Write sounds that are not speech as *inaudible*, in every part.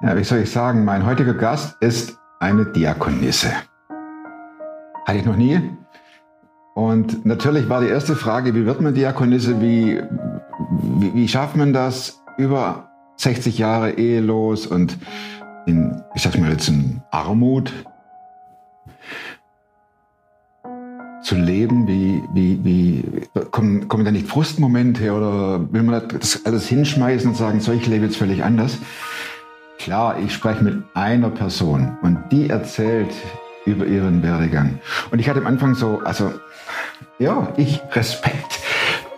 Ja, wie soll ich sagen, mein heutiger Gast ist eine Diakonisse. Hatte ich noch nie. Und natürlich war die erste Frage, wie wird man Diakonisse? Wie, wie, wie schafft man das über 60 Jahre ehelos und in, ich sag mal jetzt in Armut zu leben? Wie, wie, wie kommen, kommen da nicht Frustmomente oder will man das alles hinschmeißen und sagen, so, ich lebe jetzt völlig anders? Klar, ich spreche mit einer Person und die erzählt über ihren Werdegang. Und ich hatte am Anfang so, also, ja, ich Respekt.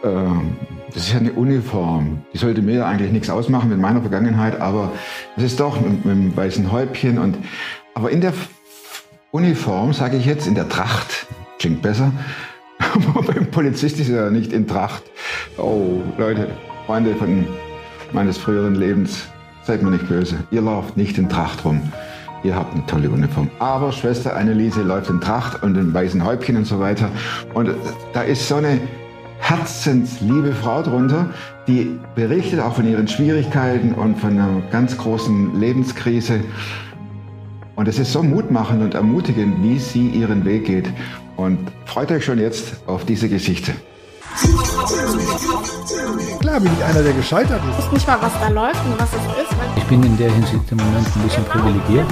Ähm, das ist ja eine Uniform. Die sollte mir eigentlich nichts ausmachen mit meiner Vergangenheit, aber es ist doch mit, mit einem weißen Häubchen und, aber in der Uniform, sage ich jetzt, in der Tracht, klingt besser, *laughs* aber beim Polizist ist er nicht in Tracht. Oh, Leute, Freunde von meines früheren Lebens, Seid mir nicht böse. Ihr lauft nicht in Tracht rum. Ihr habt eine tolle Uniform. Aber Schwester Anneliese läuft in Tracht und in weißen Häubchen und so weiter. Und da ist so eine herzensliebe Frau drunter, die berichtet auch von ihren Schwierigkeiten und von einer ganz großen Lebenskrise. Und es ist so mutmachend und ermutigend, wie sie ihren Weg geht. Und freut euch schon jetzt auf diese Geschichte. Klar bin ich einer, der gescheitert ist. Ich weiß nicht mal, was da läuft und was es ist. Ich bin in der Hinsicht im Moment ein bisschen genau, privilegiert.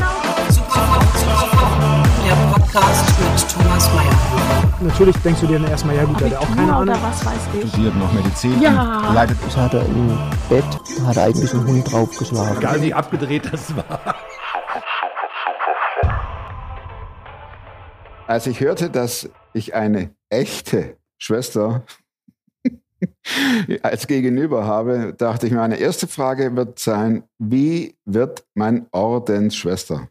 Der Podcast mit Thomas Mayer. Natürlich denkst du dir dann erstmal, ja gut, der hat auch keine Ahnung. was weiß ich. Studiert noch Medizin. Ja. Leidet. Das hat er im Bett, hat er eigentlich einen Hund draufgeschlagen. Egal wie abgedreht das war. Als ich hörte, dass ich eine echte Schwester als Gegenüber habe, dachte ich, meine erste Frage wird sein, wie wird mein Ordensschwester?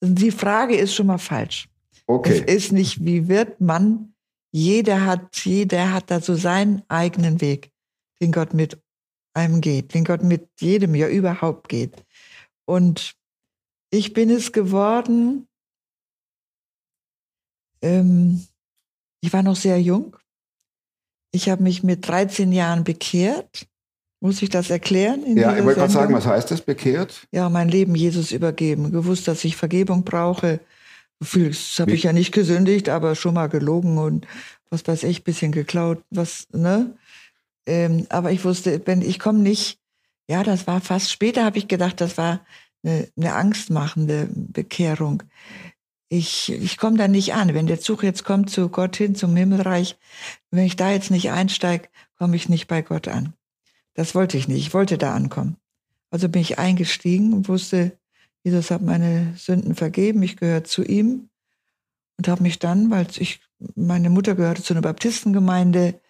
Die Frage ist schon mal falsch. Okay. Es ist nicht, wie wird man, jeder hat, jeder hat da so seinen eigenen Weg, den Gott mit einem geht, den Gott mit jedem ja überhaupt geht. Und ich bin es geworden, ähm, ich war noch sehr jung. Ich habe mich mit 13 Jahren bekehrt. Muss ich das erklären? ja, ich wollte gerade sagen, was heißt das, bekehrt? Ja, mein Leben Jesus übergeben. Gewusst, dass ich Vergebung brauche. Das habe ich ja nicht gesündigt, aber schon mal gelogen und was weiß ich, bisschen geklaut, was, ne? Ähm, aber ich wusste, wenn ich komme nicht, ja, das war fast später, habe ich gedacht, das war eine, eine angstmachende Bekehrung ich, ich komme da nicht an. Wenn der Zug jetzt kommt zu Gott hin, zum Himmelreich, wenn ich da jetzt nicht einsteige, komme ich nicht bei Gott an. Das wollte ich nicht. Ich wollte da ankommen. Also bin ich eingestiegen und wusste, Jesus hat meine Sünden vergeben, ich gehöre zu ihm und habe mich dann, weil ich, meine Mutter gehörte zu einer Baptistengemeinde,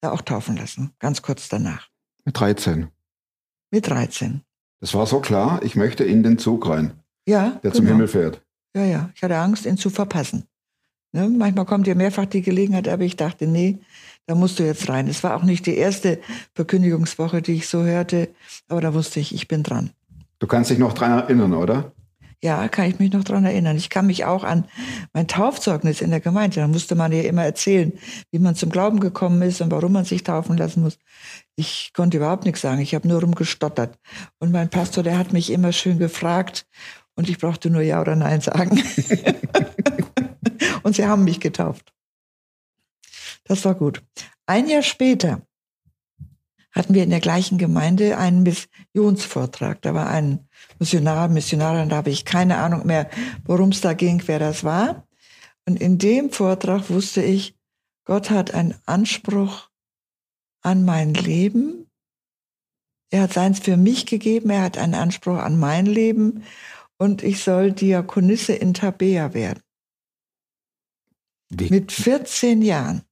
da auch taufen lassen, ganz kurz danach. Mit 13. Mit 13. Das war so klar, ich möchte in den Zug rein. Ja. Der genau. zum Himmel fährt. Ja, ja. Ich hatte Angst, ihn zu verpassen. Ne? Manchmal kommt dir mehrfach die Gelegenheit, aber ich dachte, nee, da musst du jetzt rein. Es war auch nicht die erste Verkündigungswoche, die ich so hörte, aber da wusste ich, ich bin dran. Du kannst dich noch dran erinnern, oder? Ja, kann ich mich noch dran erinnern. Ich kann mich auch an mein Taufzeugnis in der Gemeinde. Da musste man ja immer erzählen, wie man zum Glauben gekommen ist und warum man sich taufen lassen muss. Ich konnte überhaupt nichts sagen. Ich habe nur rumgestottert. Und mein Pastor, der hat mich immer schön gefragt und ich brauchte nur Ja oder Nein sagen. *laughs* und sie haben mich getauft. Das war gut. Ein Jahr später hatten wir in der gleichen Gemeinde einen Missionsvortrag. Da war ein Missionar, Missionarin, da habe ich keine Ahnung mehr, worum es da ging, wer das war. Und in dem Vortrag wusste ich, Gott hat einen Anspruch an mein Leben. Er hat seins für mich gegeben, er hat einen Anspruch an mein Leben und ich soll Diakonisse in Tabea werden. Wie? Mit 14 Jahren.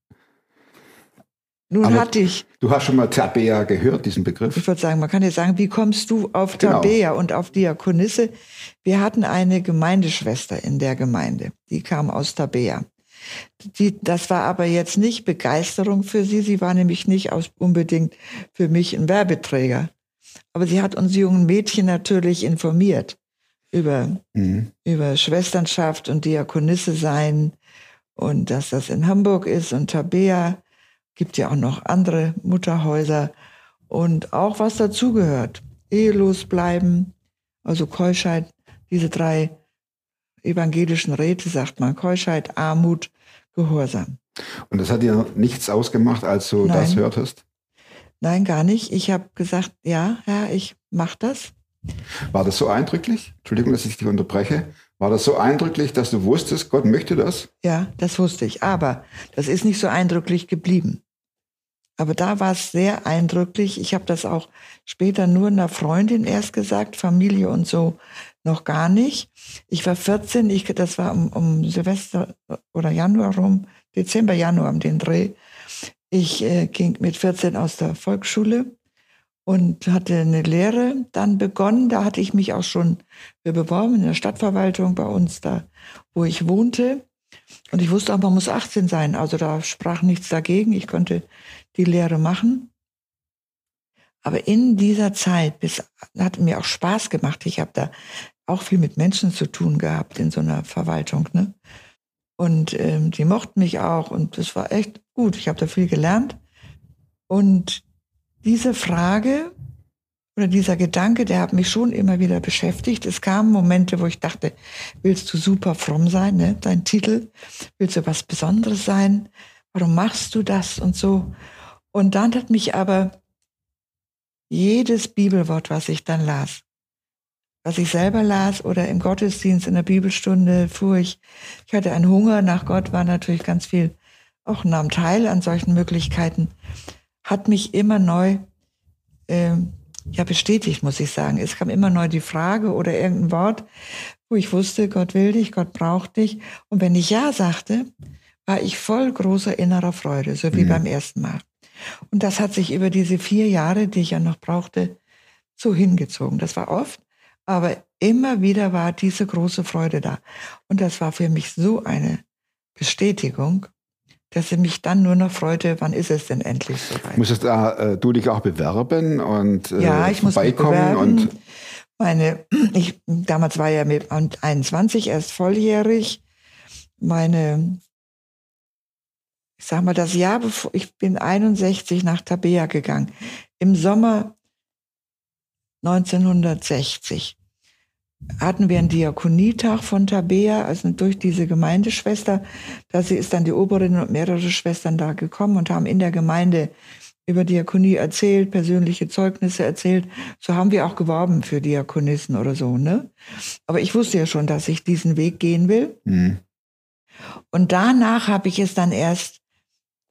Nun Aber hatte ich. Du hast schon mal Tabea gehört, diesen Begriff? Ich würde sagen, man kann jetzt sagen, wie kommst du auf genau. Tabea und auf Diakonisse? Wir hatten eine Gemeindeschwester in der Gemeinde, die kam aus Tabea. Die, das war aber jetzt nicht Begeisterung für sie. Sie war nämlich nicht aus, unbedingt für mich ein Werbeträger. Aber sie hat uns jungen Mädchen natürlich informiert über, mhm. über Schwesternschaft und Diakonisse sein und dass das in Hamburg ist und Tabea. Gibt ja auch noch andere Mutterhäuser und auch was dazugehört. ehelos bleiben, also Keuschheit, diese drei evangelischen Räte, sagt man, Keuschheit, Armut, Gehorsam. Und das hat dir nichts ausgemacht, als du Nein. das hörtest? Nein, gar nicht. Ich habe gesagt, ja, Herr, ich mach das. War das so eindrücklich? Entschuldigung, dass ich dich unterbreche. War das so eindrücklich, dass du wusstest, Gott möchte das? Ja, das wusste ich. Aber das ist nicht so eindrücklich geblieben. Aber da war es sehr eindrücklich. Ich habe das auch später nur einer Freundin erst gesagt, Familie und so noch gar nicht. Ich war 14, ich, das war um, um Silvester oder Januar rum, Dezember, Januar um den Dreh. Ich äh, ging mit 14 aus der Volksschule und hatte eine Lehre dann begonnen. Da hatte ich mich auch schon beworben in der Stadtverwaltung bei uns da, wo ich wohnte. Und ich wusste auch, man muss 18 sein. Also da sprach nichts dagegen. Ich konnte die Lehre machen. Aber in dieser Zeit, bis hat mir auch Spaß gemacht. Ich habe da auch viel mit Menschen zu tun gehabt in so einer Verwaltung. Ne? Und ähm, die mochten mich auch und das war echt gut. Ich habe da viel gelernt. Und diese Frage oder dieser Gedanke, der hat mich schon immer wieder beschäftigt. Es kamen Momente, wo ich dachte, willst du super fromm sein, ne? dein Titel? Willst du was Besonderes sein? Warum machst du das und so? Und dann hat mich aber jedes Bibelwort, was ich dann las, was ich selber las oder im Gottesdienst in der Bibelstunde fuhr ich, ich hatte einen Hunger nach Gott, war natürlich ganz viel, auch nahm teil an solchen Möglichkeiten, hat mich immer neu äh, ja bestätigt, muss ich sagen. Es kam immer neu die Frage oder irgendein Wort, wo ich wusste, Gott will dich, Gott braucht dich. Und wenn ich Ja sagte, war ich voll großer innerer Freude, so wie Mhm. beim ersten Mal. Und das hat sich über diese vier Jahre, die ich ja noch brauchte, so hingezogen. Das war oft, aber immer wieder war diese große Freude da. Und das war für mich so eine Bestätigung, dass sie mich dann nur noch freute, wann ist es denn endlich soweit? Musstest da, äh, du dich auch bewerben und äh, ja, ich muss bewerben. und Meine, *clears throat* ich, damals war ja mit 21 erst volljährig. Meine, ich sag mal, das Jahr bevor, ich bin 61 nach Tabea gegangen. Im Sommer 1960 hatten wir einen Diakonietag von Tabea, also durch diese Gemeindeschwester. Da sie ist dann die Oberin und mehrere Schwestern da gekommen und haben in der Gemeinde über Diakonie erzählt, persönliche Zeugnisse erzählt. So haben wir auch geworben für Diakonissen oder so, ne? Aber ich wusste ja schon, dass ich diesen Weg gehen will. Hm. Und danach habe ich es dann erst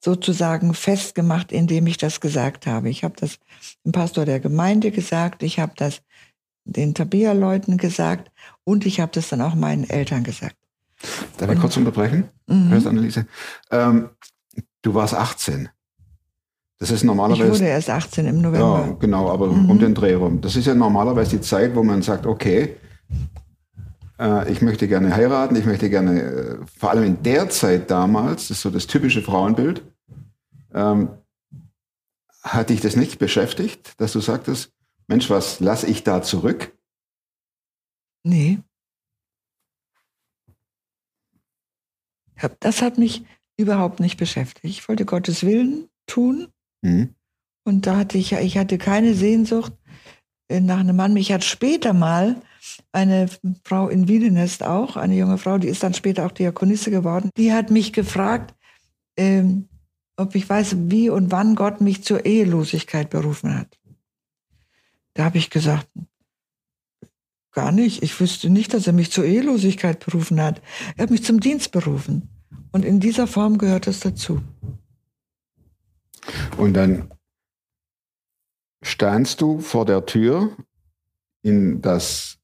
sozusagen festgemacht, indem ich das gesagt habe. Ich habe das dem Pastor der Gemeinde gesagt, ich habe das den Tabea-Leuten gesagt und ich habe das dann auch meinen Eltern gesagt. Darf ich kurz unterbrechen, Mhm. Hörst, Anneliese? Ähm, du warst 18. Das ist Ich normalerweise. wurde erst 18 im ja, November. genau, aber Mhm. um den Dreh rum. Das ist ja normalerweise die Zeit, wo man sagt, okay, äh, ich möchte gerne heiraten, ich möchte gerne, äh, vor allem in der Zeit damals, das ist so das typische Frauenbild, ähm, hat dich das nicht beschäftigt, dass du sagtest, Mensch, was lasse ich da zurück? Nee. Das hat mich überhaupt nicht beschäftigt. Ich wollte Gottes Willen tun Mhm. und da hatte ich ich hatte keine Sehnsucht äh, nach einem Mann. Mich hat später mal eine Frau in Wiedenest auch, eine junge Frau, die ist dann später auch Diakonisse geworden, die hat mich gefragt, ähm, ob ich weiß, wie und wann Gott mich zur Ehelosigkeit berufen hat. Da habe ich gesagt, gar nicht. Ich wüsste nicht, dass er mich zur Ehelosigkeit berufen hat. Er hat mich zum Dienst berufen. Und in dieser Form gehört es dazu. Und dann standst du vor der Tür in das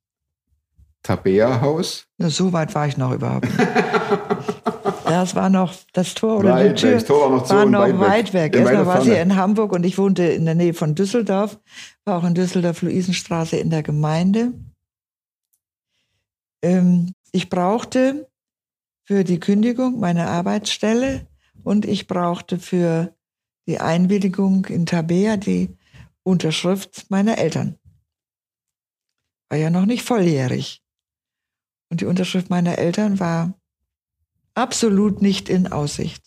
Tabea-Haus. So weit war ich noch überhaupt *laughs* Das war noch das Tor oder Weit die Tür weg, das Tor war noch zu war noch weit weg. weit weg. Ja, Erstmal war sie in Hamburg und ich wohnte in der Nähe von Düsseldorf, war auch in Düsseldorf Luisenstraße in der Gemeinde. Ähm, ich brauchte für die Kündigung meine Arbeitsstelle und ich brauchte für die Einwilligung in Tabea die Unterschrift meiner Eltern. War ja noch nicht volljährig. Und die Unterschrift meiner Eltern war absolut nicht in Aussicht.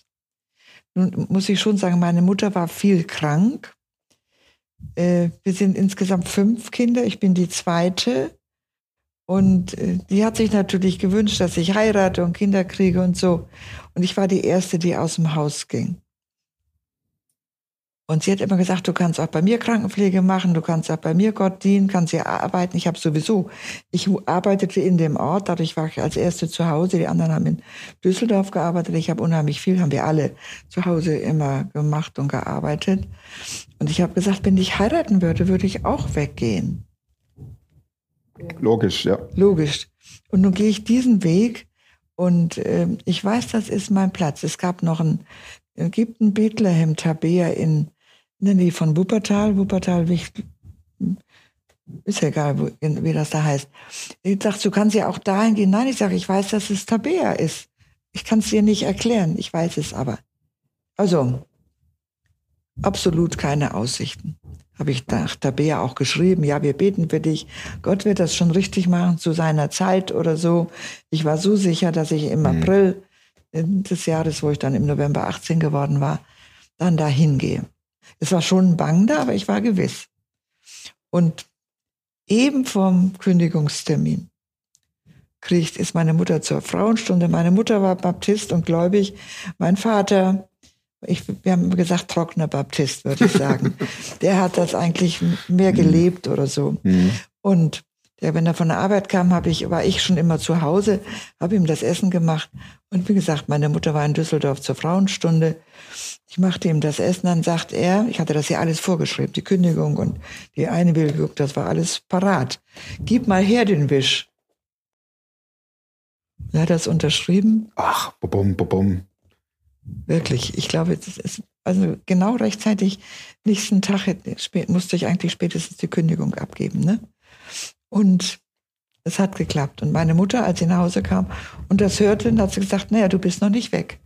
Nun muss ich schon sagen, meine Mutter war viel krank. äh, wir sind insgesamt fünf Kinder. Ich bin die zweite. Und äh, die hat sich natürlich gewünscht, dass ich heirate und Kinder kriege und so. Und ich war die Erste, die aus dem Haus ging. Und sie hat immer gesagt, du kannst auch bei mir Krankenpflege machen, du kannst auch bei mir Gott dienen, kannst hier arbeiten. Ich habe sowieso, ich arbeitete in dem Ort, dadurch war ich als Erste zu Hause. Die anderen haben in Düsseldorf gearbeitet. Ich habe unheimlich viel, haben wir alle zu Hause immer gemacht und gearbeitet. Und ich habe gesagt, wenn ich heiraten würde, würde ich auch weggehen. Logisch, ja. Logisch. Und nun gehe ich diesen Weg und äh, ich weiß, das ist mein Platz. Es gab noch ein, es gibt ein Bethlehem Tabea in, in der Nähe von Wuppertal. Wuppertal ist ja egal, wo, wie das da heißt. Ich dachte, du kannst ja auch dahin gehen. Nein, ich sage, ich weiß, dass es Tabea ist. Ich kann es dir nicht erklären. Ich weiß es aber. Also, absolut keine Aussichten habe ich nach Tabea auch geschrieben, ja, wir beten für dich. Gott wird das schon richtig machen zu seiner Zeit oder so. Ich war so sicher, dass ich im mhm. April des Jahres, wo ich dann im November 18 geworden war, dann dahin gehe. Es war schon bang da, aber ich war gewiss. Und eben vom Kündigungstermin kriegt, ist meine Mutter zur Frauenstunde. Meine Mutter war Baptist und gläubig. Mein Vater ich, wir haben gesagt, trockener Baptist, würde ich sagen. *laughs* der hat das eigentlich mehr gelebt oder so. Mhm. Und der, wenn er von der Arbeit kam, habe ich, war ich schon immer zu Hause, habe ihm das Essen gemacht. Und wie gesagt, meine Mutter war in Düsseldorf zur Frauenstunde. Ich machte ihm das Essen, dann sagt er, ich hatte das ja alles vorgeschrieben, die Kündigung und die Einwilligung, das war alles parat. Gib mal her den Wisch. Er hat das unterschrieben. Ach, bum, bum, bum. Wirklich, ich glaube, das ist also genau rechtzeitig, nächsten Tag musste ich eigentlich spätestens die Kündigung abgeben. Ne? Und es hat geklappt. Und meine Mutter, als sie nach Hause kam und das hörte, hat sie gesagt, naja, du bist noch nicht weg.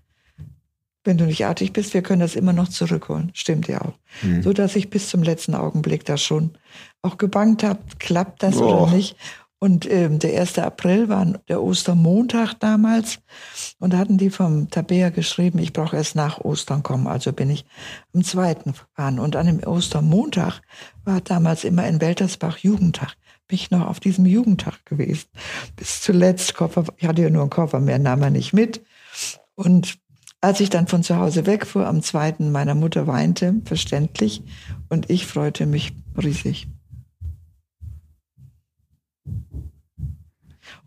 Wenn du nicht artig bist, wir können das immer noch zurückholen. Stimmt ja auch. Mhm. So dass ich bis zum letzten Augenblick da schon auch gebankt habe, klappt das oh. oder nicht. Und ähm, der 1. April war der Ostermontag damals. Und da hatten die vom Tabea geschrieben, ich brauche erst nach Ostern kommen. Also bin ich am zweiten gefahren. Und an dem Ostermontag war damals immer in Weltersbach Jugendtag. Bin noch auf diesem Jugendtag gewesen. Bis zuletzt Koffer, ich hatte ja nur einen Koffer, mehr nahm er nicht mit. Und als ich dann von zu Hause wegfuhr, am zweiten, meiner Mutter weinte, verständlich. Und ich freute mich riesig.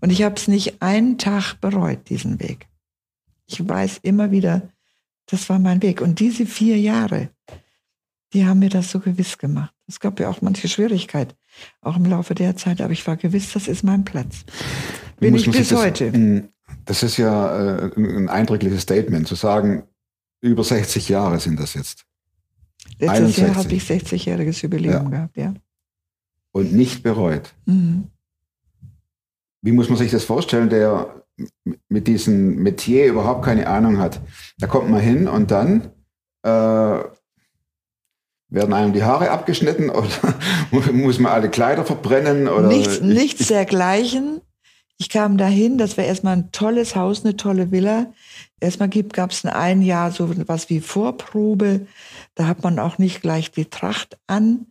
Und ich habe es nicht einen Tag bereut, diesen Weg. Ich weiß immer wieder, das war mein Weg. Und diese vier Jahre, die haben mir das so gewiss gemacht. Es gab ja auch manche Schwierigkeit, auch im Laufe der Zeit, aber ich war gewiss, das ist mein Platz. Bin ich bis das, heute. Das ist ja äh, ein eindrückliches Statement, zu sagen, über 60 Jahre sind das jetzt. Letztes 61. Jahr habe ich 60-jähriges Jubiläum ja. gehabt, ja. Und nicht bereut. Mhm wie muss man sich das vorstellen, der mit diesem Metier überhaupt keine Ahnung hat? Da kommt man hin und dann äh, werden einem die Haare abgeschnitten *laughs* oder muss man alle Kleider verbrennen? Oder nichts, nichts dergleichen. Ich kam dahin, das war erstmal ein tolles Haus, eine tolle Villa. Erstmal gab es ein Jahr so was wie Vorprobe. Da hat man auch nicht gleich die Tracht an.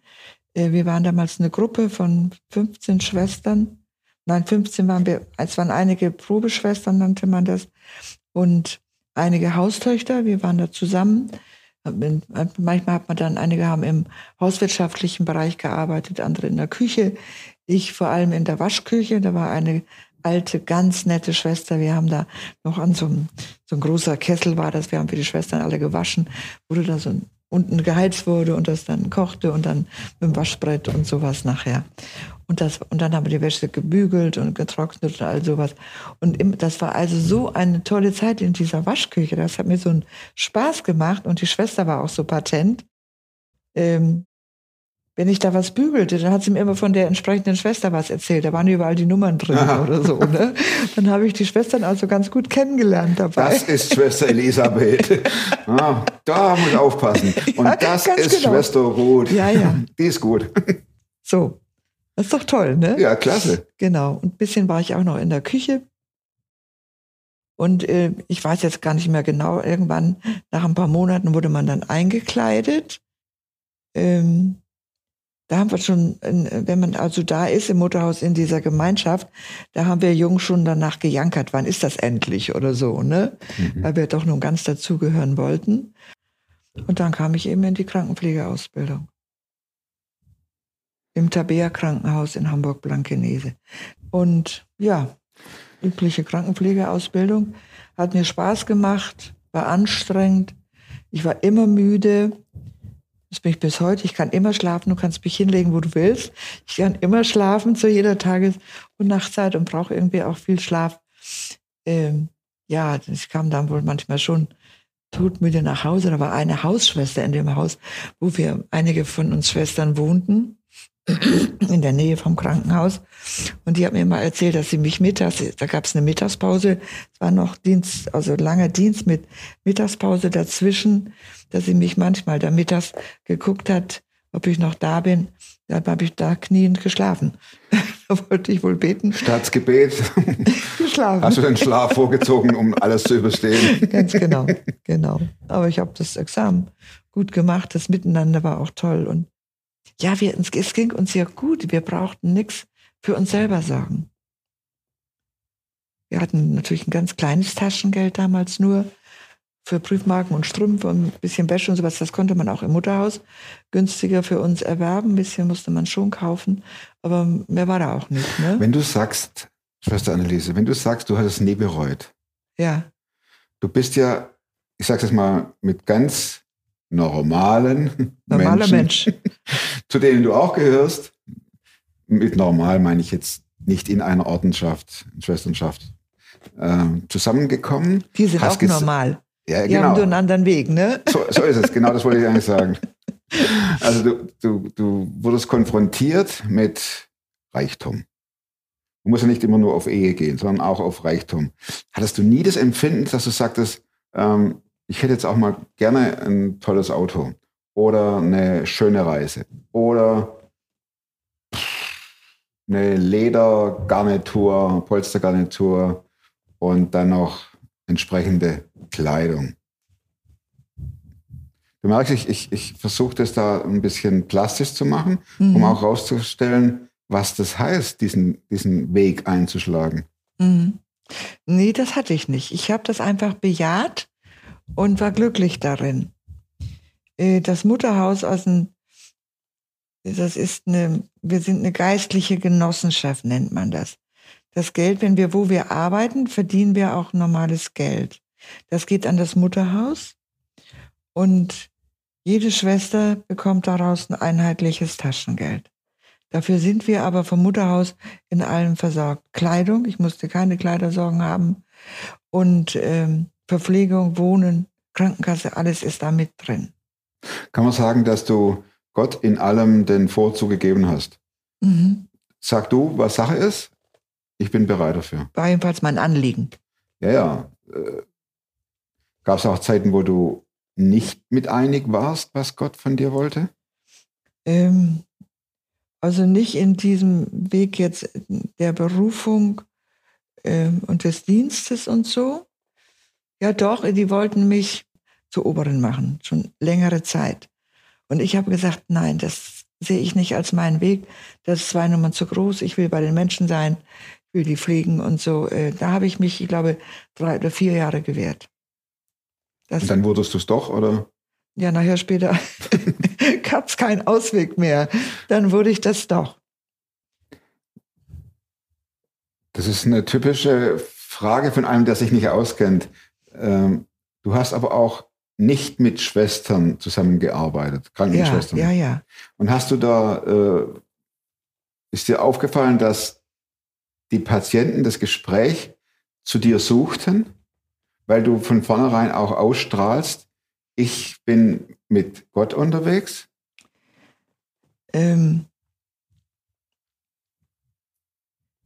Äh, wir waren damals eine Gruppe von 15 Schwestern. Nein, 15 waren wir, es waren einige Probeschwestern, nannte man das, und einige Haustöchter. Wir waren da zusammen. Manchmal hat man dann, einige haben im hauswirtschaftlichen Bereich gearbeitet, andere in der Küche. Ich vor allem in der Waschküche. Da war eine alte, ganz nette Schwester. Wir haben da noch an so einem, so ein großer Kessel war das. Wir haben für die Schwestern alle gewaschen. Wurde da so unten geheizt wurde und das dann kochte und dann mit dem Waschbrett und sowas nachher. Und, das, und dann haben wir die Wäsche gebügelt und getrocknet und all sowas. Und im, das war also so eine tolle Zeit in dieser Waschküche. Das hat mir so einen Spaß gemacht. Und die Schwester war auch so patent. Ähm, wenn ich da was bügelte, dann hat sie mir immer von der entsprechenden Schwester was erzählt. Da waren überall die Nummern drin Aha. oder so. Ne? Dann habe ich die Schwestern also ganz gut kennengelernt dabei. Das ist Schwester Elisabeth. *laughs* ah, da muss ich aufpassen. Und ja, das ist genau. Schwester Ruth. Ja, ja. Die ist gut. So. Das ist doch toll, ne? Ja, klasse. Genau. Und ein bisschen war ich auch noch in der Küche. Und äh, ich weiß jetzt gar nicht mehr genau, irgendwann nach ein paar Monaten wurde man dann eingekleidet. Ähm, Da haben wir schon, wenn man also da ist im Mutterhaus in dieser Gemeinschaft, da haben wir Jungen schon danach gejankert, wann ist das endlich oder so, ne? Mhm. Weil wir doch nun ganz dazugehören wollten. Und dann kam ich eben in die Krankenpflegeausbildung. Im Tabea Krankenhaus in Hamburg-Blankenese. Und ja, übliche Krankenpflegeausbildung. Hat mir Spaß gemacht, war anstrengend. Ich war immer müde. Das bin ich bis heute. Ich kann immer schlafen. Du kannst mich hinlegen, wo du willst. Ich kann immer schlafen zu jeder Tages- und Nachtzeit und brauche irgendwie auch viel Schlaf. Ähm, ja, ich kam dann wohl manchmal schon todmüde nach Hause. Da war eine Hausschwester in dem Haus, wo wir einige von uns Schwestern wohnten in der Nähe vom Krankenhaus. Und die hat mir mal erzählt, dass sie mich mittags, da gab es eine Mittagspause, es war noch Dienst, also langer Dienst mit Mittagspause dazwischen, dass sie mich manchmal da mittags geguckt hat, ob ich noch da bin. Dann habe ich da kniend geschlafen. *laughs* da wollte ich wohl beten. Staatsgebet. *laughs* geschlafen. Hast du den Schlaf vorgezogen, um alles zu überstehen? *laughs* Ganz genau, genau. Aber ich habe das Examen gut gemacht. Das Miteinander war auch toll. Und ja, wir, es ging uns ja gut. Wir brauchten nichts für uns selber sorgen. Wir hatten natürlich ein ganz kleines Taschengeld damals nur für Prüfmarken und Strümpfe und ein bisschen Wäsche und sowas. Das konnte man auch im Mutterhaus günstiger für uns erwerben. Ein bisschen musste man schon kaufen, aber mehr war da auch nicht. Ne? Wenn du sagst, Schwester Anneliese, wenn du sagst, du hast es nie bereut. Ja. Du bist ja, ich sag's jetzt mal, mit ganz normalen *laughs* Normaler Menschen, Mensch. *laughs* zu denen du auch gehörst. Mit normal meine ich jetzt nicht in einer Ordenschaft, Schwesternschaft, ähm, zusammengekommen. Die sind Hast auch normal. Ja, Die haben genau. nur einen anderen Weg, ne? So, so ist es, genau das wollte ich eigentlich sagen. *laughs* Also du, du, du wurdest konfrontiert mit Reichtum. Du musst ja nicht immer nur auf Ehe gehen, sondern auch auf Reichtum. Hattest du nie das Empfinden, dass du sagtest, ähm, ich hätte jetzt auch mal gerne ein tolles Auto oder eine schöne Reise oder eine Ledergarnitur, Polstergarnitur und dann noch entsprechende Kleidung. Du merkst, ich, ich, ich versuche das da ein bisschen plastisch zu machen, Mhm. um auch rauszustellen, was das heißt, diesen, diesen Weg einzuschlagen. Mhm. Nee, das hatte ich nicht. Ich habe das einfach bejaht und war glücklich darin. Äh, Das Mutterhaus aus dem, das ist eine, wir sind eine geistliche Genossenschaft, nennt man das. Das Geld, wenn wir, wo wir arbeiten, verdienen wir auch normales Geld. Das geht an das Mutterhaus und jede Schwester bekommt daraus ein einheitliches Taschengeld. Dafür sind wir aber vom Mutterhaus in allem versorgt. Kleidung, ich musste keine Kleidersorgen haben. Und ähm, Verpflegung, Wohnen, Krankenkasse, alles ist da mit drin. Kann man sagen, dass du Gott in allem den Vorzug gegeben hast? Mhm. Sag du, was Sache ist? Ich bin bereit dafür. War jedenfalls mein Anliegen. Ja, ja. Äh, Gab es auch Zeiten, wo du nicht mit einig warst, was Gott von dir wollte? Ähm, also nicht in diesem Weg jetzt der Berufung ähm, und des Dienstes und so. Ja doch, die wollten mich zur Oberin machen, schon längere Zeit. Und ich habe gesagt, nein, das sehe ich nicht als meinen Weg. Das ist zwei Nummern zu groß. Ich will bei den Menschen sein, ich will die pflegen und so. Äh, Da habe ich mich, ich glaube, drei oder vier Jahre gewehrt. Das, Und dann wurdest du es doch, oder? ja, nachher später *laughs* gab es keinen Ausweg mehr. Dann wurde ich das doch. Das ist eine typische Frage von einem, der sich nicht auskennt. Ähm, du hast aber auch nicht mit Schwestern zusammengearbeitet, Ja, Krankenschwestern. ja, ja. Und hast du da, äh, ist dir aufgefallen, dass die Patienten das Gespräch zu dir suchten, weil du von vornherein auch ausstrahlst, ich bin mit Gott unterwegs? Ähm,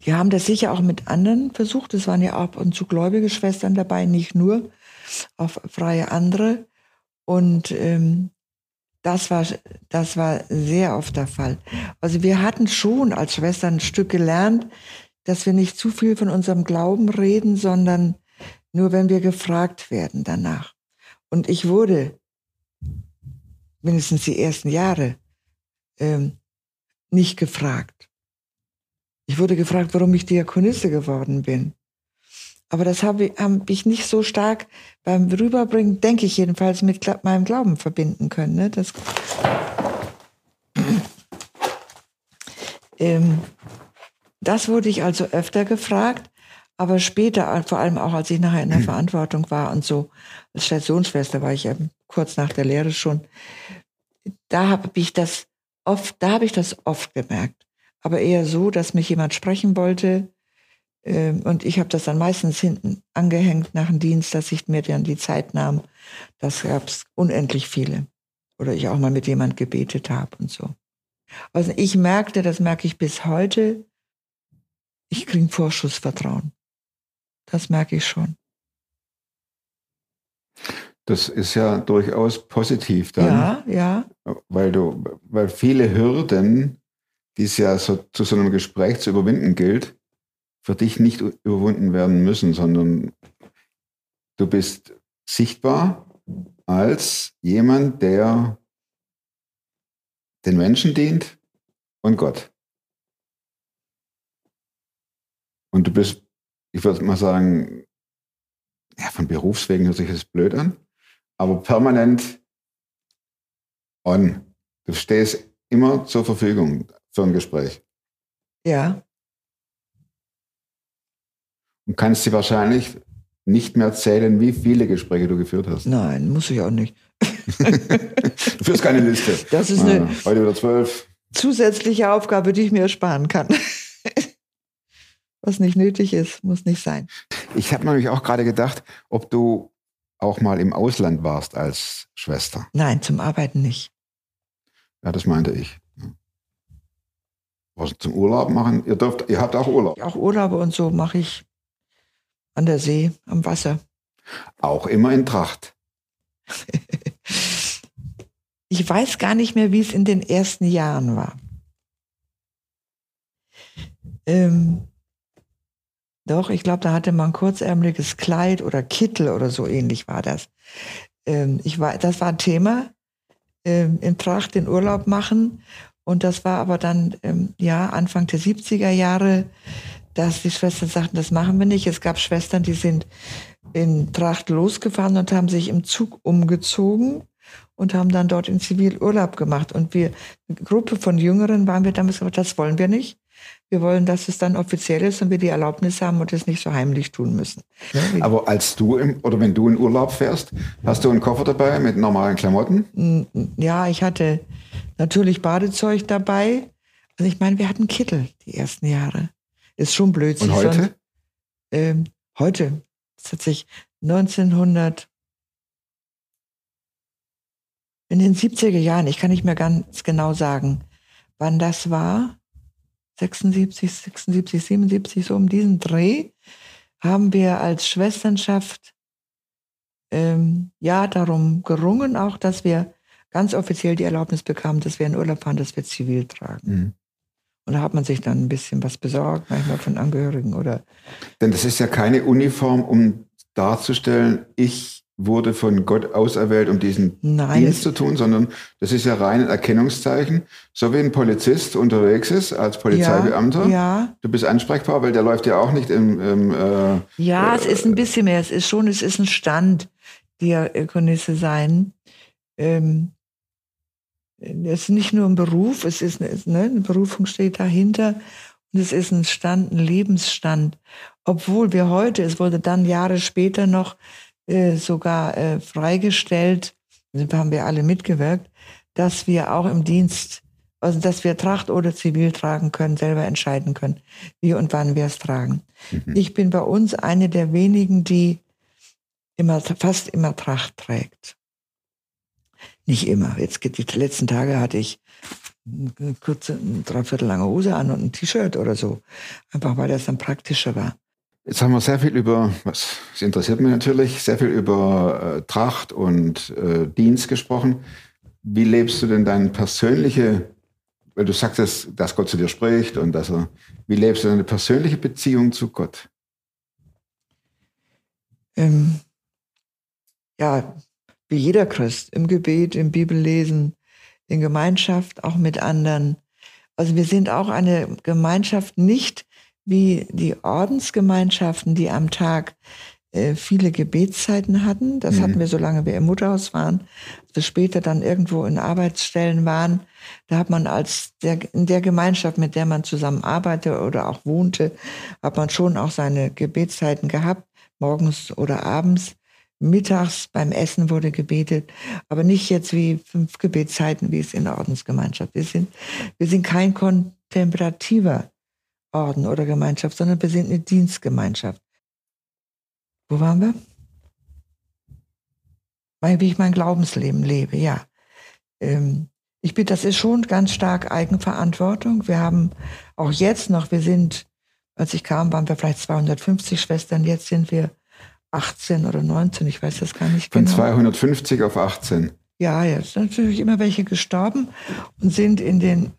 die haben das sicher auch mit anderen versucht. Es waren ja ab und zu gläubige Schwestern dabei, nicht nur, auch freie andere. Und ähm, das war, das war sehr oft der Fall. Also wir hatten schon als Schwestern ein Stück gelernt, dass wir nicht zu viel von unserem Glauben reden, sondern nur wenn wir gefragt werden danach. Und ich wurde mindestens die ersten Jahre ähm, nicht gefragt. Ich wurde gefragt, warum ich Diakonisse geworden bin. Aber das habe ich, hab ich nicht so stark beim Rüberbringen, denke ich jedenfalls, mit meinem Glauben verbinden können. Ne? Das, *clears throat* ähm, das wurde ich also öfter gefragt, aber später, vor allem auch als ich nachher in der *clears throat* Verantwortung war und so, als Stationsschwester war ich eben kurz nach der Lehre schon, da habe ich das oft, da habe ich das oft gemerkt. Aber eher so, dass mich jemand sprechen wollte, ähm, und ich habe das dann meistens hinten angehängt nach dem Dienst, dass ich mir dann die Zeit nahm. Das gab es unendlich viele. Oder ich auch mal mit jemand gebetet habe und so. Also ich merkte, das merke ich bis heute, ich kriege Vorschussvertrauen. Das merke ich schon. Das ist ja durchaus positiv dann, Ja, ja, weil du, weil viele Hürden, die es ja so, zu so einem Gespräch zu überwinden gilt, für dich nicht überwunden werden müssen, sondern du bist sichtbar als jemand, der den Menschen dient und Gott. Und du bist, ich würde mal sagen, ja, von Berufswegen hört sich das blöd an, aber permanent on. Du stehst immer zur Verfügung für ein Gespräch ja. und kannst dir wahrscheinlich nicht mehr zählen, wie viele Gespräche du geführt hast. Nein, muss ich auch nicht. *laughs* Du führst keine Liste. Das ist eine Ah, heute wieder zwölf. zusätzliche Aufgabe, die ich mir ersparen kann. Was nicht nötig ist, muss nicht sein. Ich habe nämlich auch gerade gedacht, ob du auch mal im Ausland warst als Schwester. Nein, zum Arbeiten nicht. Ja, das meinte ich. Was zum Urlaub machen? Ihr dürft, ihr habt auch Urlaub. Auch Urlaube und so mache ich an der See, am Wasser. Auch immer in Tracht. *laughs* Ich weiß gar nicht mehr, wie es in den ersten Jahren war. Ähm, doch, ich glaube, da hatte man ein kurzärmeliges Kleid oder Kittel oder so ähnlich war das. Ähm, ich war, das war ein Thema, ähm, in Tracht den Urlaub machen. Und das war aber dann, ähm, ja, Anfang der 70er Jahre, dass die Schwestern sagten, das machen wir nicht. Es gab Schwestern, die sind in Tracht losgefahren und haben sich im Zug umgezogen und haben dann dort in Zivilurlaub gemacht. Und wir, eine Gruppe von Jüngeren waren wir damals gesagt, das wollen wir nicht. Wir wollen, dass es dann offiziell ist und wir die Erlaubnis haben und es nicht so heimlich tun müssen. Ja, Aber als du im, oder wenn du in Urlaub fährst, hast du einen Koffer dabei mit normalen Klamotten? ja, ich hatte natürlich Badezeug dabei. Also ich meine, wir hatten Kittel die ersten Jahre. Ist schon blöd. Und heute? ähm, heute, das hat sich 1900, in den 70er Jahren, ich kann nicht mehr ganz genau sagen, wann das war, 76, 76, 77, so um diesen Dreh, haben wir als Schwesternschaft ähm, ja darum gerungen, auch dass wir ganz offiziell die Erlaubnis bekamen, dass wir in Urlaub fahren, dass wir zivil tragen. Mhm. Und da hat man sich dann ein bisschen was besorgt, manchmal von Angehörigen oder Denn das ist ja keine Uniform, um darzustellen, ich wurde von Gott auserwählt, um diesen Nein, Dienst zu tun, sondern das ist ja rein ein Erkennungszeichen. So wie ein Polizist unterwegs ist als Polizeibeamter. Ja, Du bist ansprechbar, weil der läuft ja auch nicht im, im äh, ja, es ist ein bisschen mehr. Es ist schon, es ist ein Stand, Diakonisse sein. Ähm, es ist nicht nur ein Beruf, es ist, ne, eine Berufung steht dahinter. Und es ist ein Stand, ein Lebensstand. Obwohl wir heute, es wurde dann Jahre später noch äh, sogar äh, freigestellt, haben wir alle mitgewirkt, dass wir auch im Dienst, also dass wir Tracht oder Zivil tragen können, selber entscheiden können, wie und wann wir es tragen. Ich bin bei uns eine der wenigen, die immer, fast immer Tracht trägt. Nicht immer. Jetzt geht die letzten Tage hatte ich eine kurze, eine dreiviertel lange Hose an und ein T-Shirt oder so. Einfach weil das dann praktischer war. Jetzt haben wir sehr viel über, was interessiert mich natürlich, sehr viel über äh, Tracht und äh, Dienst gesprochen. Wie lebst du denn deine persönliche, weil du sagst, dass, dass Gott zu dir spricht und dass er, wie lebst du deine persönliche Beziehung zu Gott? Ähm, ja, wie jeder Christ, im Gebet, im Bibellesen, in Gemeinschaft, auch mit anderen. Also wir sind auch eine Gemeinschaft nicht wie die Ordensgemeinschaften, die am Tag äh, viele Gebetszeiten hatten. Das Mhm. hatten wir, solange wir im Mutterhaus waren. Wir später dann irgendwo in Arbeitsstellen waren, da hat man als der, in der Gemeinschaft, mit der man zusammen arbeitete oder auch wohnte, hat man schon auch seine Gebetszeiten gehabt, morgens oder abends. Mittags beim Essen wurde gebetet, aber nicht jetzt wie fünf Gebetszeiten, wie es in der Ordensgemeinschaft. Wir sind, wir sind kein kontemplativer Orden oder Gemeinschaft, sondern wir sind eine Dienstgemeinschaft. Wo waren wir? Wie ich mein Glaubensleben lebe, ja. Ähm, ich bin, das ist schon ganz stark Eigenverantwortung. Wir haben auch jetzt noch, wir sind, als ich kam, waren wir vielleicht 250 Schwestern, jetzt sind wir 18 oder 19, ich weiß das gar nicht Von genau. 250 auf 18. Ja, jetzt sind natürlich immer welche gestorben und sind in den,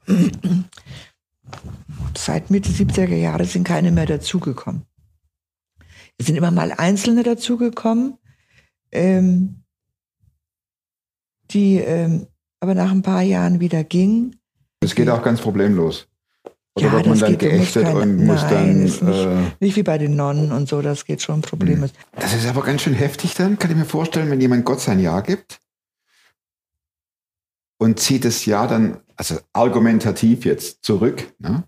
seit Mitte 70er Jahre sind keine mehr dazugekommen. Es sind immer mal Einzelne dazugekommen, ähm, die ähm, aber nach ein paar Jahren wieder gingen. Das geht auch ganz problemlos. Oder Ja, wird man dann geächtet keine- und muss nein, dann. ist nicht- Äh, Nicht wie bei den Nonnen und so, das geht schon problemlos. das ist aber ganz schön heftig dann, kann ich mir vorstellen, wenn jemand Gott sein Ja gibt und zieht das Ja dann, also argumentativ jetzt zurück. Ne?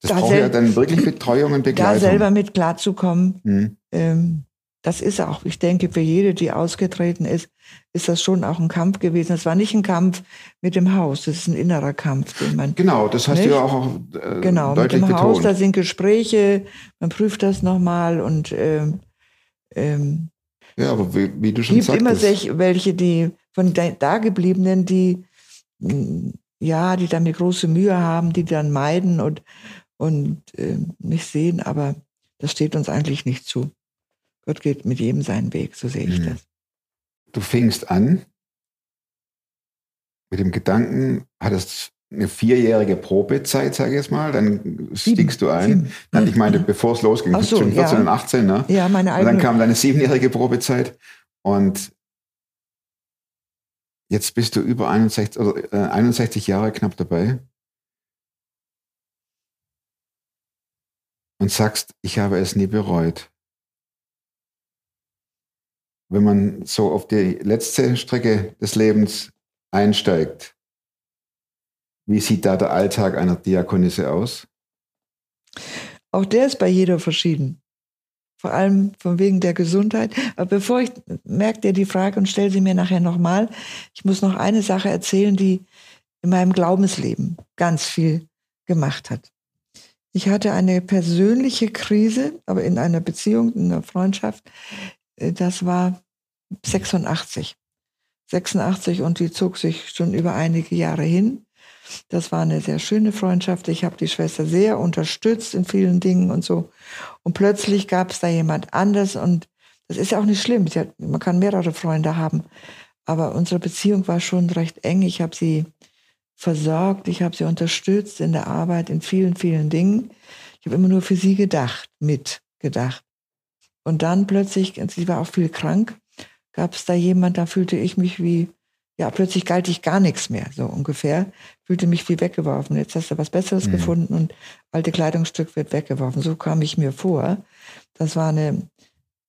Das Da braucht ja dann wirklich Betreuung und Da Begleitung. selber mit klarzukommen, Hm. ähm, das ist auch, ich denke, für jede, die ausgetreten ist, ist das schon auch ein Kampf gewesen. Es war nicht ein Kampf mit dem Haus, das ist ein innerer Kampf, den man. Genau, das hast Nicht? du ja auch äh, Genau, mit deutlich dem Haus, betont. da sind Gespräche, man prüft das nochmal und ähm, ähm, ja, aber wie, wie du schon gibt immer sagtest. sech- welche, die von da- Dagebliebenen, die ja, die damit große Mühe haben, die dann meiden und, und ähm, nicht sehen, aber das steht uns eigentlich nicht zu. Gott geht mit jedem seinen Weg, so sehe ich Mhm. das. du fingst an mit dem Gedanken, hattest eine vierjährige Probezeit, sage ich jetzt mal, dann stiegst du ein. Nein, ich meine, bevor es losging, Ach so, zwischen 14 ja. und 18, ne? Ja, meine Und dann eigene. kam deine siebenjährige Probezeit und jetzt bist du über 61, oder, äh, 61 Jahre knapp dabei und sagst, ich habe es nie bereut. Wenn man so auf die letzte Strecke des Lebens einsteigt, wie sieht da der Alltag einer Diakonisse aus? Auch der ist bei jeder verschieden. Vor allem von wegen der Gesundheit. Aber bevor ich merke dir die Frage und stelle sie mir nachher nochmal, ich muss noch eine Sache erzählen, die in meinem Glaubensleben ganz viel gemacht hat. Ich hatte eine persönliche Krise, aber in einer Beziehung, in einer Freundschaft. Äh, Das war 86. 86 und die zog sich schon über einige Jahre hin. Das war eine sehr schöne Freundschaft. Ich habe die Schwester sehr unterstützt in vielen Dingen und so. Und plötzlich gab es da jemand anders und das ist ja auch nicht schlimm. Hat, man kann mehrere Freunde haben. Aber unsere Beziehung war schon recht eng. Ich habe sie versorgt, ich habe sie unterstützt in der Arbeit, in vielen, vielen Dingen. Ich habe immer nur für sie gedacht, mitgedacht. Und dann plötzlich, sie war auch viel krank, gab es da jemand, da fühlte ich mich wie, ja, plötzlich galt ich gar nichts mehr, so ungefähr. Fühlte mich wie weggeworfen. Jetzt hast du was Besseres Mhm. gefunden und alte Kleidungsstück wird weggeworfen. So kam ich mir vor. Das war eine,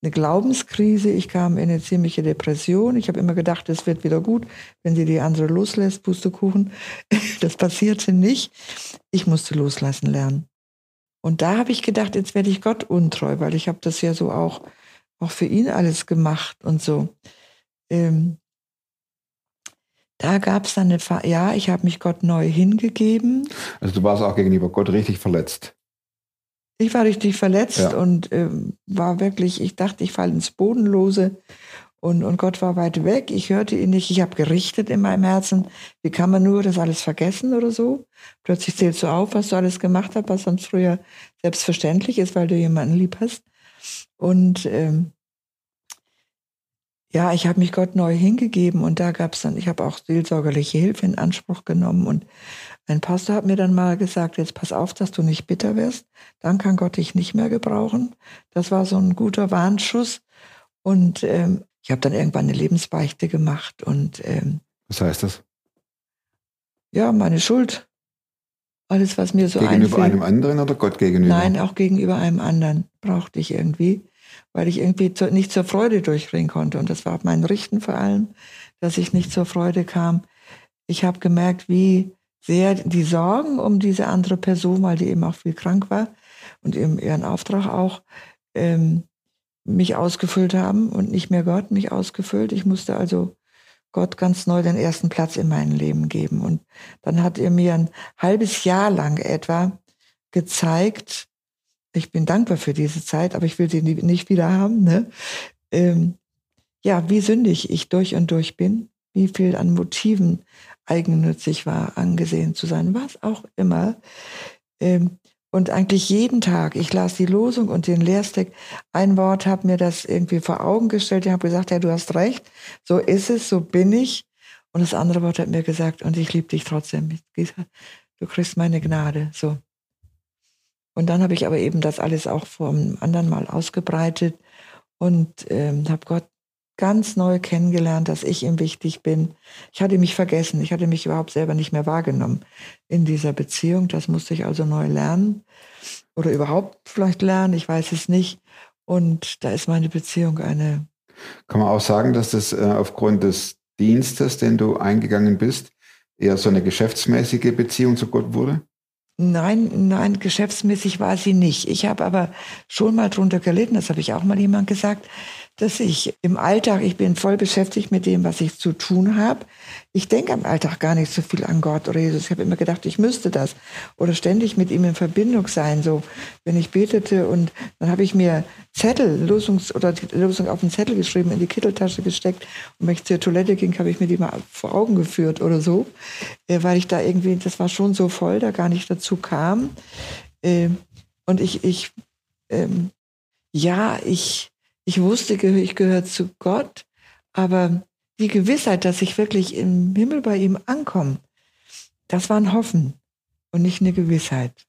eine Glaubenskrise. Ich kam in eine ziemliche Depression. Ich habe immer gedacht, es wird wieder gut, wenn sie die andere loslässt, Pustekuchen. *laughs* Das passierte nicht. Ich musste loslassen lernen. Und da habe ich gedacht, jetzt werde ich Gott untreu, weil ich habe das ja so auch, auch für ihn alles gemacht und so. Ähm, da gab es dann eine, Fa ja, ich habe mich Gott neu hingegeben. Also du warst auch gegenüber Gott richtig verletzt. Ich war richtig verletzt Ja. und ähm, war wirklich, ich dachte, ich falle ins Bodenlose und, und Gott war weit weg. Ich hörte ihn nicht. Ich habe gerichtet in meinem Herzen. Wie kann man nur das alles vergessen oder so? Plötzlich zählst du auf, was du alles gemacht hast, was sonst früher selbstverständlich ist, weil du jemanden lieb hast. Und ähm, ja, ich habe mich Gott neu hingegeben und da gab es dann, ich habe auch seelsorgerliche Hilfe in Anspruch genommen und ein Pastor hat mir dann mal gesagt, jetzt pass auf, dass du nicht bitter wirst, dann kann Gott dich nicht mehr gebrauchen. Das war so ein guter Warnschuss und ähm, ich habe dann irgendwann eine Lebensbeichte gemacht und ähm, Was heißt das? ja, meine Schuld Alles, was mir so gegenüber einfällt. einem anderen oder Gott gegenüber? Nein, auch gegenüber einem anderen brauchte ich irgendwie, weil ich irgendwie zu, nicht zur Freude durchdringen konnte. Und das war mein Richten vor allem, dass ich nicht zur Freude kam. Ich habe gemerkt, wie sehr die Sorgen um diese andere Person, weil die eben auch viel krank war und eben ihren Auftrag auch, ähm, mich ausgefüllt haben und nicht mehr Gott mich ausgefüllt. Ich musste also Gott ganz neu den ersten Platz in meinem Leben geben. Und dann hat er mir ein halbes Jahr lang etwa gezeigt, ich bin dankbar für diese Zeit, aber ich will sie nicht wieder haben, ne? Ähm, ja, wie sündig ich durch und durch bin, wie viel an Motiven eigennützig war, angesehen zu sein, was auch immer. Ähm, und eigentlich jeden Tag, ich las die Losung und den Lehrstick, ein Wort hat mir das irgendwie vor Augen gestellt. Ich habe gesagt, ja, du hast recht, so ist es, so bin ich. Und das andere Wort hat mir gesagt, und ich liebe dich trotzdem. Du kriegst meine Gnade. So. Und dann habe ich aber eben das alles auch vom anderen Mal ausgebreitet und ähm, habe Gott ganz neu kennengelernt, dass ich ihm wichtig bin. Ich hatte mich vergessen, ich hatte mich überhaupt selber nicht mehr wahrgenommen in dieser Beziehung. Das musste ich also neu lernen oder überhaupt vielleicht lernen, ich weiß es nicht. Und da ist meine Beziehung eine. Kann man auch sagen, dass das äh, aufgrund des Dienstes, den du eingegangen bist, eher so eine geschäftsmäßige Beziehung zu Gott wurde? Nein, nein, geschäftsmäßig war sie nicht. Ich habe aber schon mal drunter gelitten, das habe ich auch mal jemand gesagt, dass ich im Alltag, ich bin voll beschäftigt mit dem, was ich zu tun habe. Ich denke am Alltag gar nicht so viel an Gott oder Jesus. Ich habe immer gedacht, ich müsste das oder ständig mit ihm in Verbindung sein. So, wenn ich betete und dann habe ich mir Zettel, Lösungs oder Lösung auf den Zettel geschrieben, in die Kitteltasche gesteckt und wenn ich zur Toilette ging, habe ich mir die mal vor Augen geführt oder so, äh, weil ich da irgendwie, das war schon so voll, da gar nicht dazu kam. Äh, und ich, ich, ähm, ja, ich ich wusste, ich gehöre zu Gott, aber die Gewissheit, dass ich wirklich im Himmel bei ihm ankomme, das war ein Hoffen und nicht eine Gewissheit.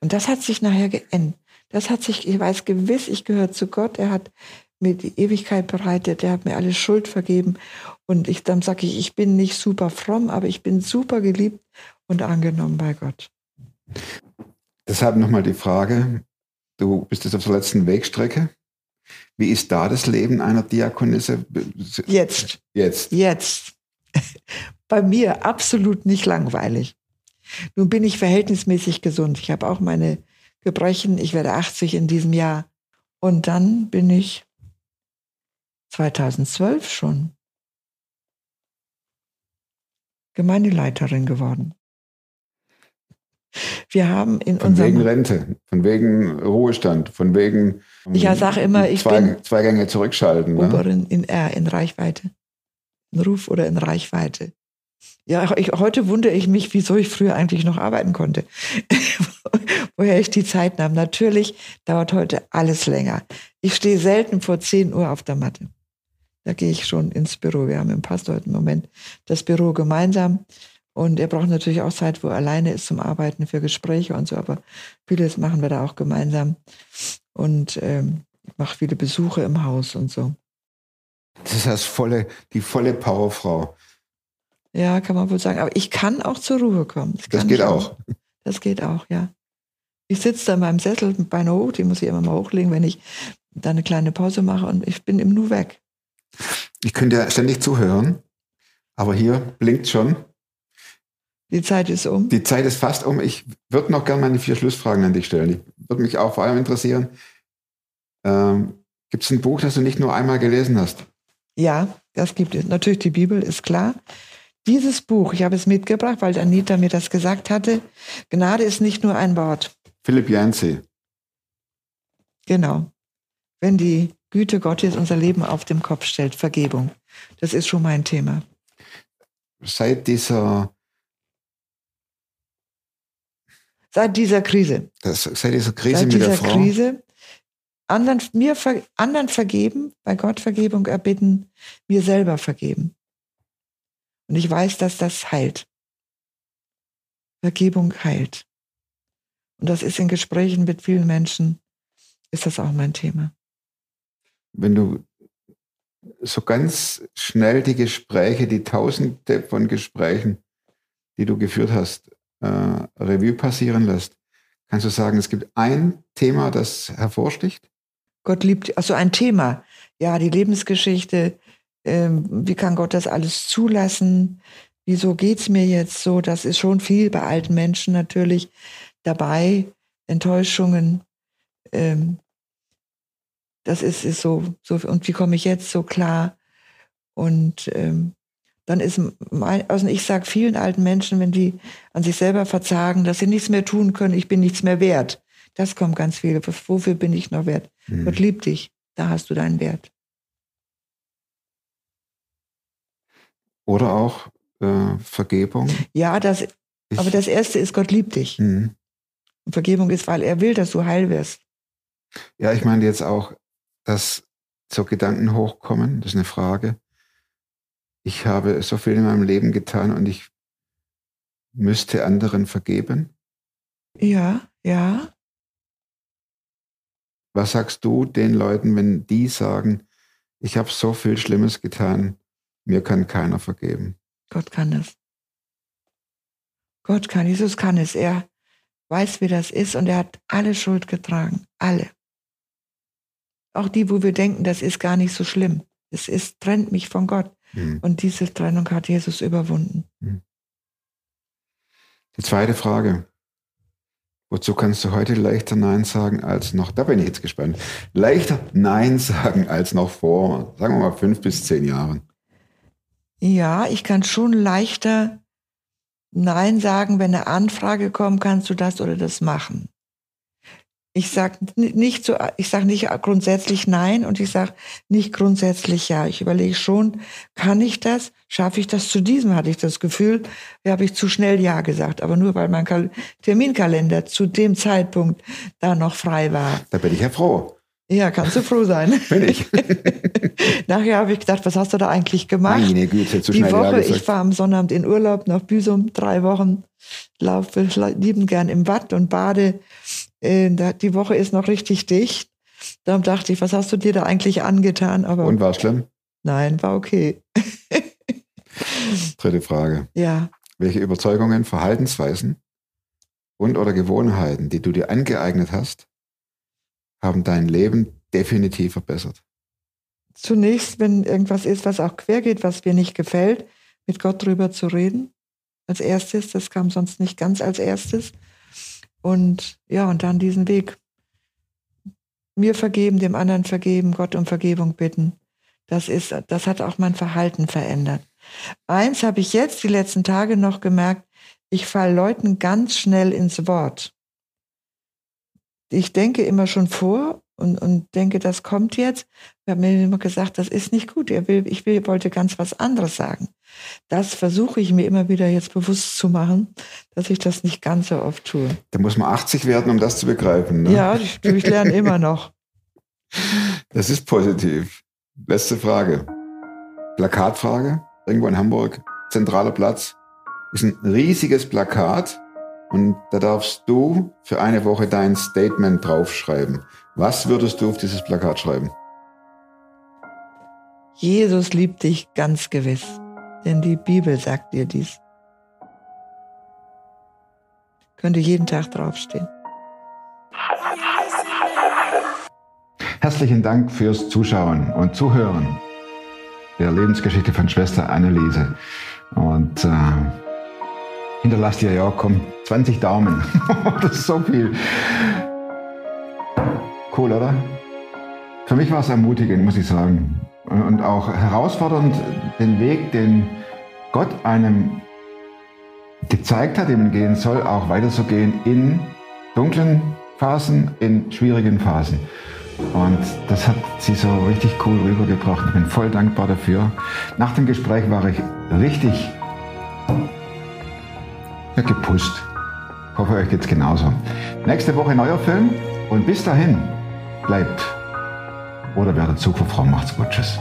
Und das hat sich nachher geändert. Das hat sich, ich weiß gewiss, ich gehöre zu Gott. Er hat mir die Ewigkeit bereitet. Er hat mir alle Schuld vergeben. Und ich, dann sage ich, ich bin nicht super fromm, aber ich bin super geliebt und angenommen bei Gott. Deshalb nochmal die Frage, du bist jetzt auf der letzten Wegstrecke. Wie ist da das Leben einer Diakonisse? Jetzt. Jetzt. Jetzt. *laughs* Bei mir absolut nicht langweilig. Nun bin ich verhältnismäßig gesund. Ich habe auch meine Gebrechen. Ich werde 80 in diesem Jahr. Und dann bin ich 2012 schon Gemeindeleiterin geworden. Wir haben in von unserem wegen Rente, von wegen Ruhestand, von wegen ich sage immer, ich zwei, bin zwei Gänge zurückschalten. Ne? Oberin in R, in Reichweite. In Ruf oder in Reichweite. Ja, ich, heute wundere ich mich, wieso ich früher eigentlich noch arbeiten konnte. *laughs* Woher ich die Zeit nahm. Natürlich dauert heute alles länger. Ich stehe selten vor 10 Uhr auf der Matte. Da gehe ich schon ins Büro. Wir haben im Pastor heute im Moment das Büro gemeinsam. Und er braucht natürlich auch Zeit, wo er alleine ist zum Arbeiten für Gespräche und so, aber vieles machen wir da auch gemeinsam. Und ähm, ich mache viele Besuche im Haus und so. Das ist das volle, die volle Powerfrau. Ja, kann man wohl sagen. Aber ich kann auch zur Ruhe kommen. Das, das geht auch. auch. Das geht auch, ja. Ich sitze da in meinem Sessel mit Beine hoch, die muss ich immer mal hochlegen, wenn ich da eine kleine Pause mache und ich bin im Nu weg. Ich könnte ja ständig zuhören, aber hier blinkt schon. Die Zeit ist um. Die Zeit ist fast um. Ich würde noch gerne meine vier Schlussfragen an dich stellen. Ich würde mich auch vor allem interessieren. Ähm, gibt es ein Buch, das du nicht nur einmal gelesen hast? Ja, das gibt es. Natürlich die Bibel, ist klar. Dieses Buch, ich habe es mitgebracht, weil Anita mir das gesagt hatte. Gnade ist nicht nur ein Wort. Philipp Yancey. Genau. Wenn die Güte Gottes unser Leben auf den Kopf stellt, Vergebung. Das ist schon mein Thema. Seit dieser Seit dieser Krise. Das, seit dieser Krise seit mit dieser der Frau. Krise. Anderen, mir, anderen vergeben, bei Gott Vergebung erbitten, mir selber vergeben. Und ich weiß, dass das heilt. Vergebung heilt. Und das ist in Gesprächen mit vielen Menschen, ist das auch mein Thema. Wenn du so ganz schnell die Gespräche, die tausende von Gesprächen, die du geführt hast, äh, Revue passieren lässt, kannst du sagen, es gibt ein Thema, das hervorsticht? Gott liebt, also ein Thema. Ja, die Lebensgeschichte. Ähm, wie kann Gott das alles zulassen? Wieso geht's mir jetzt so? Das ist schon viel bei alten Menschen natürlich dabei. Enttäuschungen. Ähm, das ist, ist so, so, und wie komme ich jetzt so klar? Und ähm, dann ist, mein, also ich sage vielen alten Menschen, wenn die an sich selber verzagen, dass sie nichts mehr tun können, ich bin nichts mehr wert. Das kommt ganz viel. Wofür bin ich noch wert? Mhm. Gott liebt dich. Da hast du deinen Wert. Oder auch äh, Vergebung. Ja, das, ich, aber das erste ist, Gott liebt dich. Mhm. Und Vergebung ist, weil er will, dass du heil wirst. Ja, ich meine jetzt auch, dass so Gedanken hochkommen, das ist eine Frage. Ich habe so viel in meinem Leben getan und ich müsste anderen vergeben. Ja, ja. Was sagst du den Leuten, wenn die sagen, ich habe so viel Schlimmes getan, mir kann keiner vergeben? Gott kann es. Gott kann, Jesus kann es. Er weiß, wie das ist und er hat alle Schuld getragen. Alle. Auch die, wo wir denken, das ist gar nicht so schlimm. Es ist, trennt mich von Gott. Mhm. Und diese Trennung hat Jesus überwunden. Mhm. Die zweite Frage. Wozu kannst du heute leichter Nein sagen als noch, da bin ich jetzt gespannt, leichter Nein sagen als noch vor, sagen wir mal, fünf bis zehn Jahren? Ja, ich kann schon leichter Nein sagen, wenn eine Anfrage kommt, kannst du das oder das machen ich sage nicht so, ich sage nicht grundsätzlich nein und ich sage nicht grundsätzlich ja. Ich überlege schon, kann ich das? Schaffe ich das? Zu diesem hatte ich das Gefühl, ja, habe ich zu schnell ja gesagt, aber nur weil mein Kal Terminkalender zu dem Zeitpunkt da noch frei war. Da bin ich ja froh. Ja, kannst du froh sein. *laughs* Bin ich. *laughs* Nachher habe ich gedacht, was hast du da eigentlich gemacht? Meine Güte, zu Die Woche, ich war am Sonnabend in Urlaub nach Büsum, drei Wochen, laufe lieben gern im Watt und bade die Woche ist noch richtig dicht. Darum dachte ich, was hast du dir da eigentlich angetan? Aber Und war schlimm? Nein, war okay. *laughs* Dritte Frage. Ja. Welche Überzeugungen, Verhaltensweisen und oder Gewohnheiten, die du dir angeeignet hast, haben dein Leben definitiv verbessert? Zunächst, wenn irgendwas ist, was auch quer geht, was mir nicht gefällt, mit Gott drüber zu reden. Als erstes, das kam sonst nicht ganz als erstes. Und ja, und dann diesen Weg. Mir vergeben, dem anderen vergeben, Gott um Vergebung bitten. Das ist, das hat auch mein Verhalten verändert. Eins habe ich jetzt die letzten Tage noch gemerkt, ich falle Leuten ganz schnell ins Wort. Ich denke immer schon vor und, und denke, das kommt jetzt. Wir haben mir immer gesagt, das ist nicht gut. Er will, ich will, wollte ganz was anderes sagen. Das versuche ich mir immer wieder jetzt bewusst zu machen, dass ich das nicht ganz so oft tue. Da muss man 80 werden, um das zu begreifen. Ne? Ja, ich, ich lerne immer noch. *laughs* Das ist positiv. Letzte Frage. Plakatfrage. Irgendwo in Hamburg, zentraler Platz. Ist ein riesiges Plakat und da darfst du für eine Woche dein Statement draufschreiben. Was würdest du auf dieses Plakat schreiben? Jesus liebt dich ganz gewiss, denn die Bibel sagt dir dies. Könnte jeden Tag draufstehen. Herzlichen Dank fürs Zuschauen und Zuhören der Lebensgeschichte von Schwester Anneliese. Und äh, hinterlasst ihr ja, komm, 20 Daumen. *laughs* das ist so viel. Cool, oder? Für mich war es ermutigend, muss ich sagen. Und auch herausfordernd, den Weg, den Gott einem gezeigt hat, den man gehen soll, auch weiterzugehen in dunklen Phasen, in schwierigen Phasen. Und das hat sie so richtig cool rübergebracht. Ich bin voll dankbar dafür. Nach dem Gespräch war ich richtig ja. Ich hoffe, euch geht's genauso. Nächste Woche neuer Film und bis dahin bleibt oder werdet Zug für Frau. Macht's gut. Tschüss.